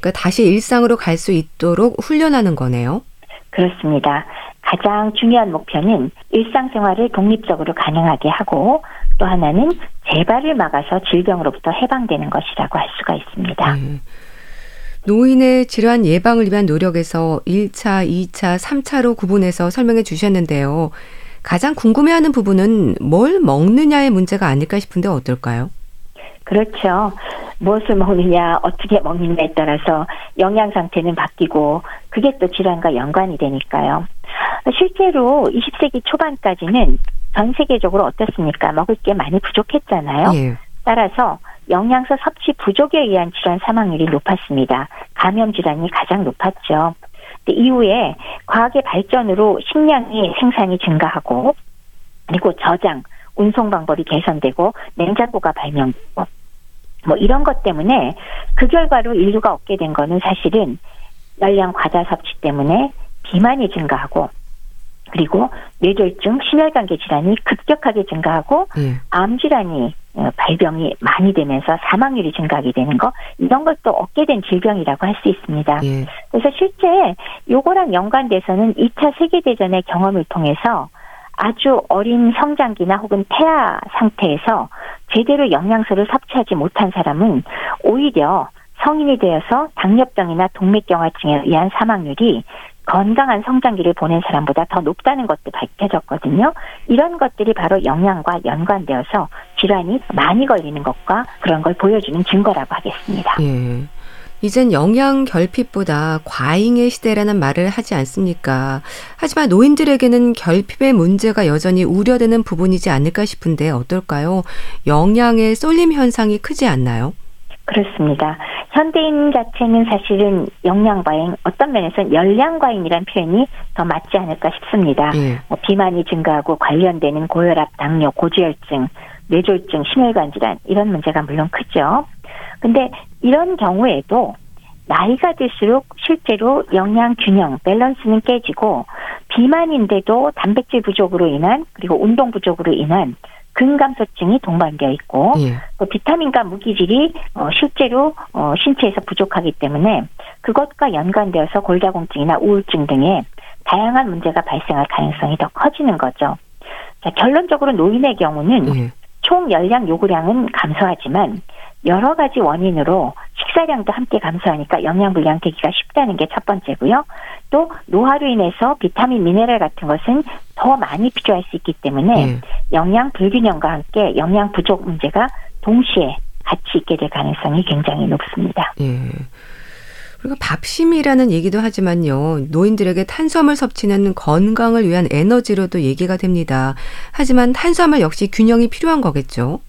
그러니까 다시 일상으로 갈 수 있도록 훈련하는 거네요. 그렇습니다. 가장 중요한 목표는 일상생활을 독립적으로 가능하게 하고 또 하나는 재발을 막아서 질병으로부터 해방되는 것이라고 할 수가 있습니다. 네. 노인의 질환 예방을 위한 노력에서 1차, 2차, 3차로 구분해서 설명해 주셨는데요. 가장 궁금해하는 부분은 뭘 먹느냐의 문제가 아닐까 싶은데 어떨까요? 그렇죠. 무엇을 먹느냐, 어떻게 먹느냐에 따라서 영양 상태는 바뀌고 그게 또 질환과 연관이 되니까요. 실제로 20세기 초반까지는 전 세계적으로 어떻습니까? 먹을 게 많이 부족했잖아요. 예. 따라서 영양소 섭취 부족에 의한 질환 사망률이 높았습니다. 감염 질환이 가장 높았죠. 이후에 과학의 발전으로 식량이 생산이 증가하고 그리고 저장, 운송 방법이 개선되고 냉장고가 발명되고 뭐 이런 것 때문에 그 결과로 인류가 얻게 된 거는 사실은 열량 과다 섭취 때문에 비만이 증가하고 그리고 뇌졸중, 심혈관계 질환이 급격하게 증가하고 예. 암 질환이 어, 발병이 많이 되면서 사망률이 증가하게 되는 거 이런 것도 얻게 된 질병이라고 할 수 있습니다. 예. 그래서 실제 요거랑 연관돼서는 2차 세계 대전의 경험을 통해서 아주 어린 성장기나 혹은 태아 상태에서 제대로 영양소를 섭취하지 못한 사람은 오히려 성인이 되어서 당뇨병이나 동맥경화증에 의한 사망률이 건강한 성장기를 보낸 사람보다 더 높다는 것도 밝혀졌거든요. 이런 것들이 바로 영양과 연관되어서 질환이 많이 걸리는 것과 그런 걸 보여주는 증거라고 하겠습니다. 예. 이젠 영양 결핍보다 과잉의 시대라는 말을 하지 않습니까? 하지만 노인들에게는 결핍의 문제가 여전히 우려되는 부분이지 않을까 싶은데 어떨까요? 영양의 쏠림 현상이 크지 않나요? 그렇습니다. 현대인 자체는 사실은 영양 과잉, 어떤 면에서는 열량 과잉이라는 표현이 더 맞지 않을까 싶습니다. 예. 뭐 비만이 증가하고 관련되는 고혈압, 당뇨, 고지혈증, 뇌졸중, 심혈관 질환 이런 문제가 물론 크죠. 근데 이런 경우에도 나이가 들수록 실제로 영양 균형, 밸런스는 깨지고 비만인데도 단백질 부족으로 인한 그리고 운동 부족으로 인한 근감소증이 동반되어 있고 예. 또 비타민과 무기질이 어, 실제로 어, 신체에서 부족하기 때문에 그것과 연관되어서 골다공증이나 우울증 등의 다양한 문제가 발생할 가능성이 더 커지는 거죠. 자, 결론적으로 노인의 경우는 예. 총 열량 요구량은 감소하지만 여러 가지 원인으로 식사량도 함께 감소하니까 영양 불량 되기가 쉽다는 게 첫 번째고요. 또 노화로 인해서 비타민, 미네랄 같은 것은 더 많이 필요할 수 있기 때문에 네. 영양 불균형과 함께 영양 부족 문제가 동시에 같이 있게 될 가능성이 굉장히 높습니다. 예. 그리고 밥심이라는 얘기도 하지만요. 노인들에게 탄수화물 섭취는 건강을 위한 에너지로도 얘기가 됩니다. 하지만 탄수화물 역시 균형이 필요한 거겠죠.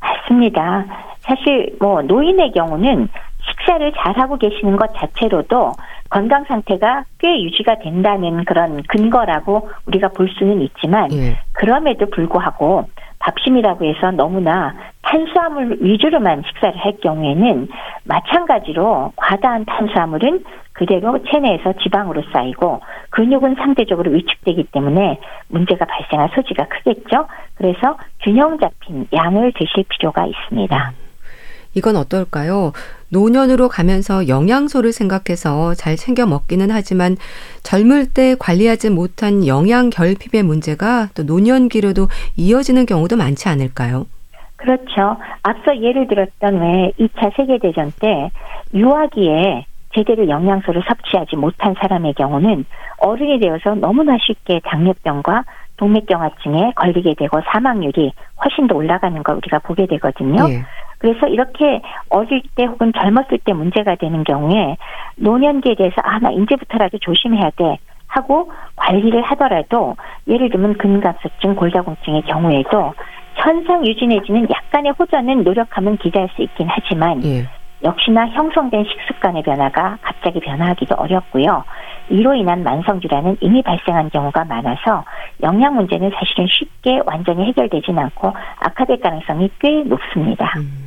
맞습니다. 사실 뭐 노인의 경우는 식사를 잘하고 계시는 것 자체로도 건강 상태가 꽤 유지가 된다는 그런 근거라고 우리가 볼 수는 있지만 예. 그럼에도 불구하고 밥심이라고 해서 너무나 탄수화물 위주로만 식사를 할 경우에는 마찬가지로 과다한 탄수화물은 그대로 체내에서 지방으로 쌓이고 근육은 상대적으로 위축되기 때문에 문제가 발생할 소지가 크겠죠. 그래서 균형 잡힌 양을 드실 필요가 있습니다. 이건 어떨까요? 노년으로 가면서 영양소를 생각해서 잘 챙겨 먹기는 하지만 젊을 때 관리하지 못한 영양 결핍의 문제가 또 노년기로도 이어지는 경우도 많지 않을까요? 그렇죠. 앞서 예를 들었던 왜 2차 세계대전 때 유아기에 제대로 영양소를 섭취하지 못한 사람의 경우는 어른이 되어서 너무나 쉽게 당뇨병과 동맥경화증에 걸리게 되고 사망률이 훨씬 더 올라가는 걸 우리가 보게 되거든요. 예. 그래서 이렇게 어릴 때 혹은 젊었을 때 문제가 되는 경우에 노년기에 대해서 아 나 이제부터라도 조심해야 돼 하고 관리를 하더라도 예를 들면 근갑수증, 골다공증의 경우에도 현상 유지 내지는 약간의 호전은 노력하면 기대할 수 있긴 하지만 예. 역시나 형성된 식습관의 변화가 갑자기 변화하기도 어렵고요. 이로 인한 만성 질환은 이미 발생한 경우가 많아서 영양 문제는 사실은 쉽게 완전히 해결되진 않고 악화될 가능성이 꽤 높습니다. 음.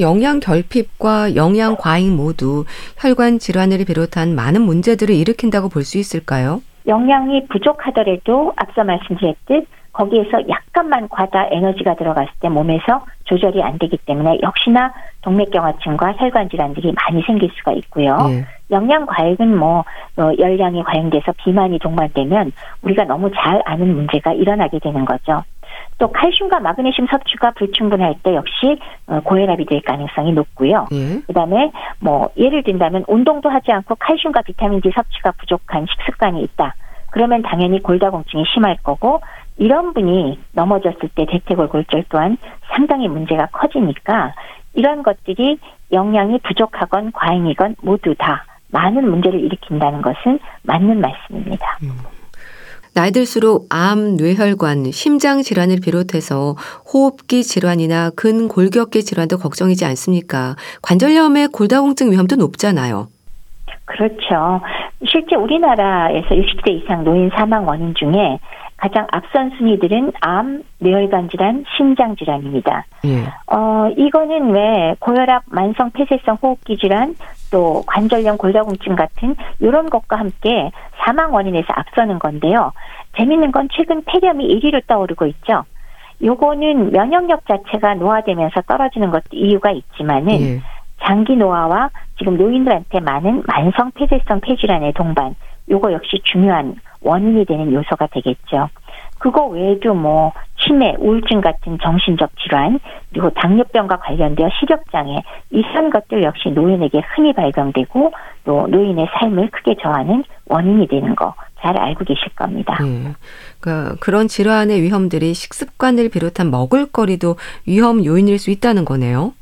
영양 결핍과 영양 과잉 모두 혈관 질환을 비롯한 많은 문제들을 일으킨다고 볼 수 있을까요? 영양이 부족하더라도 앞서 말씀드렸듯 거기에서 약간만 과다 에너지가 들어갔을 때 몸에서 조절이 안 되기 때문에 역시나 동맥경화증과 혈관 질환들이 많이 생길 수가 있고요. 예. 영양 과잉은 뭐 어, 열량이 과잉돼서 비만이 동반되면 우리가 너무 잘 아는 문제가 일어나게 되는 거죠. 또 칼슘과 마그네슘 섭취가 불충분할 때 역시 어, 고혈압이 될 가능성이 높고요. 예. 그다음에 뭐 예를 든다면 운동도 하지 않고 칼슘과 비타민 D 섭취가 부족한 식습관이 있다. 그러면 당연히 골다공증이 심할 거고 이런 분이 넘어졌을 때 대퇴골골절 또한 상당히 문제가 커지니까 이런 것들이 영양이 부족하건 과잉이건 모두 다 많은 문제를 일으킨다는 것은 맞는 말씀입니다. 음. 나이 들수록 암, 뇌혈관, 심장 질환을 비롯해서 호흡기 질환이나 근골격계 질환도 걱정이지 않습니까? 관절염의 골다공증 위험도 높잖아요. 그렇죠. 실제 우리나라에서 60세 이상 노인 사망 원인 중에 가장 앞선 순위들은 암, 뇌혈관 질환, 심장 질환입니다. 예. 어, 이거는 왜 고혈압, 만성 폐쇄성 호흡기 질환, 또 관절염, 골다공증 같은 이런 것과 함께 사망 원인에서 앞서는 건데요. 재밌는 건 최근 폐렴이 1위로 떠오르고 있죠. 요거는 면역력 자체가 노화되면서 떨어지는 것도 이유가 있지만은 예. 장기 노화와 지금 노인들한테 많은 만성 폐쇄성 폐질환의 동반 요거 역시 중요한 원인이 되는 요소가 되겠죠. 그거 외에도 뭐 치매, 우울증 같은 정신적 질환, 그리고 당뇨병과 관련되어 시력장애 이런 것들 역시 노인에게 흔히 발병되고 또 노인의 삶을 크게 저하는 원인이 되는 거 잘 알고 계실 겁니다. 네. 그러니까 그런 질환의 위험들이 식습관을 비롯한 먹을거리도 위험 요인일 수 있다는 거네요.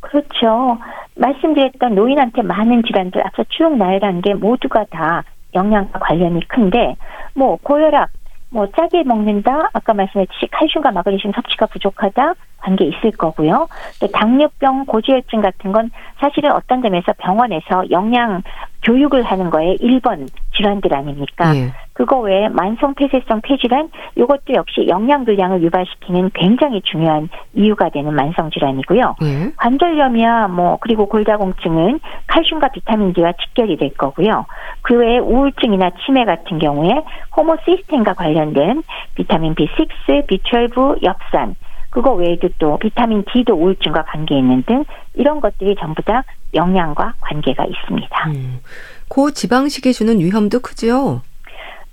그렇죠. 말씀드렸던 노인한테 많은 질환들 앞서 쭉 나열한 게 모두가 다 영양과 관련이 큰데 뭐 고혈압, 뭐 짜게 먹는다, 아까 말씀했듯이 칼슘과 마그네슘 섭취가 부족하다 관계 있을 거고요. 또 당뇨병, 고지혈증 같은 건 사실은 어떤 점에서 병원에서 영양 교육을 하는 거에 1번 질환들 아닙니까? 예. 그거 외에 만성 폐쇄성 폐질환 이것도 역시 영양 불량을 유발시키는 굉장히 중요한 이유가 되는 만성 질환이고요. 예. 관절염이야 뭐 그리고 골다공증은 칼슘과 비타민 D와 직결이 될 거고요. 그 외에 우울증이나 치매 같은 경우에 호모시스템과 관련된 비타민 B6, B12, 엽산 그거 외에도 또 비타민 D도 우울증과 관계 있는 등 이런 것들이 전부 다 영양과 관계가 있습니다. 음. 고지방식이 주는 위험도 크죠?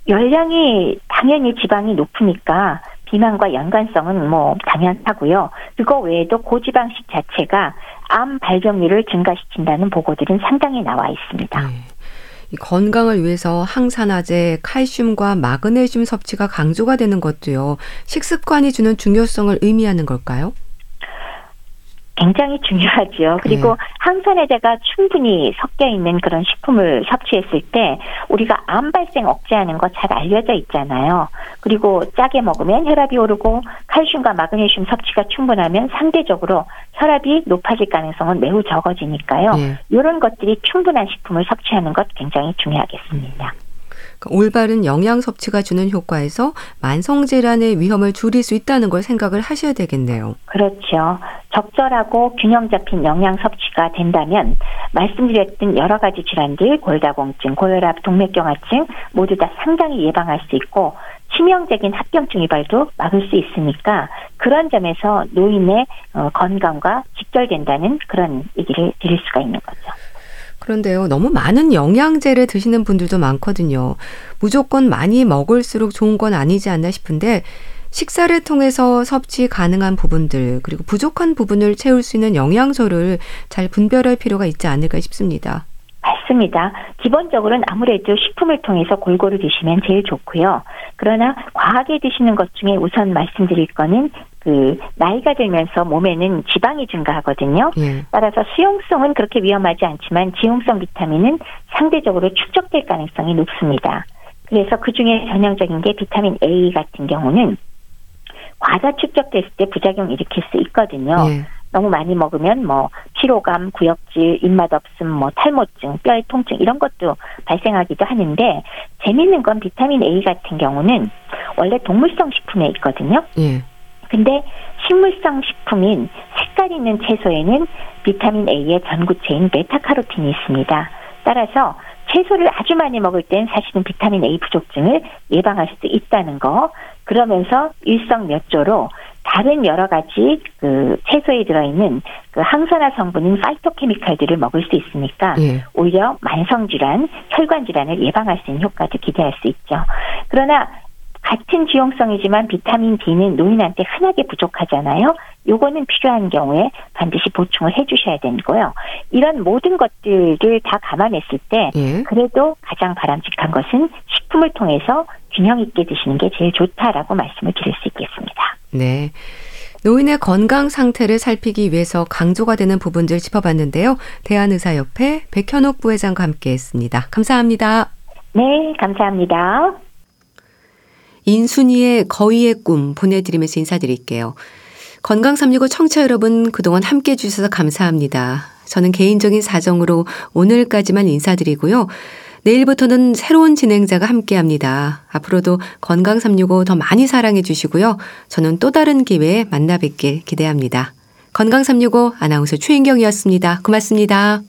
열량이 당연히 지방이 높으니까 비만과 연관성은 뭐 당연하고요. 그거 외에도 고지방식 자체가 암 발병률을 증가시킨다는 보고들은 상당히 나와 있습니다. 네. 건강을 위해서 항산화제, 칼슘과 마그네슘 섭취가 강조가 되는 것도요. 식습관이 주는 중요성을 의미하는 걸까요? 굉장히 중요하죠. 그리고 네. 항산화제가 충분히 섞여 있는 그런 식품을 섭취했을 때 우리가 암 발생 억제하는 거 잘 알려져 있잖아요. 그리고 짜게 먹으면 혈압이 오르고 칼슘과 마그네슘 섭취가 충분하면 상대적으로 혈압이 높아질 가능성은 매우 적어지니까요. 네. 이런 것들이 충분한 식품을 섭취하는 것 굉장히 중요하겠습니다. 올바른 영양 섭취가 주는 효과에서 만성 질환의 위험을 줄일 수 있다는 걸 생각을 하셔야 되겠네요. 그렇죠. 적절하고 균형 잡힌 영양 섭취가 된다면 말씀드렸던 여러 가지 질환들 골다공증, 고혈압, 동맥경화증 모두 다 상당히 예방할 수 있고 치명적인 합병증 유발도 막을 수 있으니까 그런 점에서 노인의 어, 건강과 직결된다는 그런 얘기를 드릴 수가 있는 거죠. 그런데요, 너무 많은 영양제를 드시는 분들도 많거든요. 무조건 많이 먹을수록 좋은 건 아니지 않나 싶은데, 식사를 통해서 섭취 가능한 부분들, 그리고 부족한 부분을 채울 수 있는 영양소를 잘 분별할 필요가 있지 않을까 싶습니다. 맞습니다. 기본적으로는 아무래도 식품을 통해서 골고루 드시면 제일 좋고요. 그러나 과하게 드시는 것 중에 우선 말씀드릴 거는 그 나이가 들면서 몸에는 지방이 증가하거든요. 예. 따라서 수용성은 그렇게 위험하지 않지만 지용성 비타민은 상대적으로 축적될 가능성이 높습니다. 그래서 그 중에 전형적인 게 비타민 A 같은 경우는 과다 축적됐을 때 부작용 일으킬 수 있거든요. 예. 너무 많이 먹으면 뭐 피로감, 구역질, 입맛 없음, 뭐 탈모증, 뼈의 통증 이런 것도 발생하기도 하는데 재미있는 건 비타민 A 같은 경우는 원래 동물성 식품에 있거든요. 예. 근데 식물성 식품인 색깔 있는 채소에는 비타민 A의 전구체인 베타카로틴이 있습니다. 따라서 채소를 아주 많이 먹을 땐 사실은 비타민 A 부족증을 예방할 수도 있다는 거. 그러면서 일석몇 조로 다른 여러 가지 그 채소에 들어있는 그 항산화 성분인 파이토케미칼들을 먹을 수 있으니까 예. 오히려 만성 질환, 혈관 질환을 예방할 수 있는 효과도 기대할 수 있죠. 그러나 같은 지용성이지만 비타민 D는 노인한테 흔하게 부족하잖아요. 요거는 필요한 경우에 반드시 보충을 해주셔야 되는 거요. 이런 모든 것들을 다 감안했을 때 예. 그래도 가장 바람직한 것은 식품을 통해서 균형 있게 드시는 게 제일 좋다라고 말씀을 드릴 수 있겠습니다. 네. 노인의 건강 상태를 살피기 위해서 강조가 되는 부분들 짚어봤는데요. 대한의사협회 백현옥 부회장과 함께 했습니다. 감사합니다. 네, 감사합니다. 인순이의 거위의 꿈 보내드리면서 인사드릴게요. 건강 365 청취자 여러분 그동안 함께 해주셔서 감사합니다. 저는 개인적인 사정으로 오늘까지만 인사드리고요. 내일부터는 새로운 진행자가 함께 합니다. 앞으로도 건강 365 더 많이 사랑해 주시고요. 저는 또 다른 기회에 만나 뵙길 기대합니다. 건강 365 아나운서 최인경이었습니다. 고맙습니다.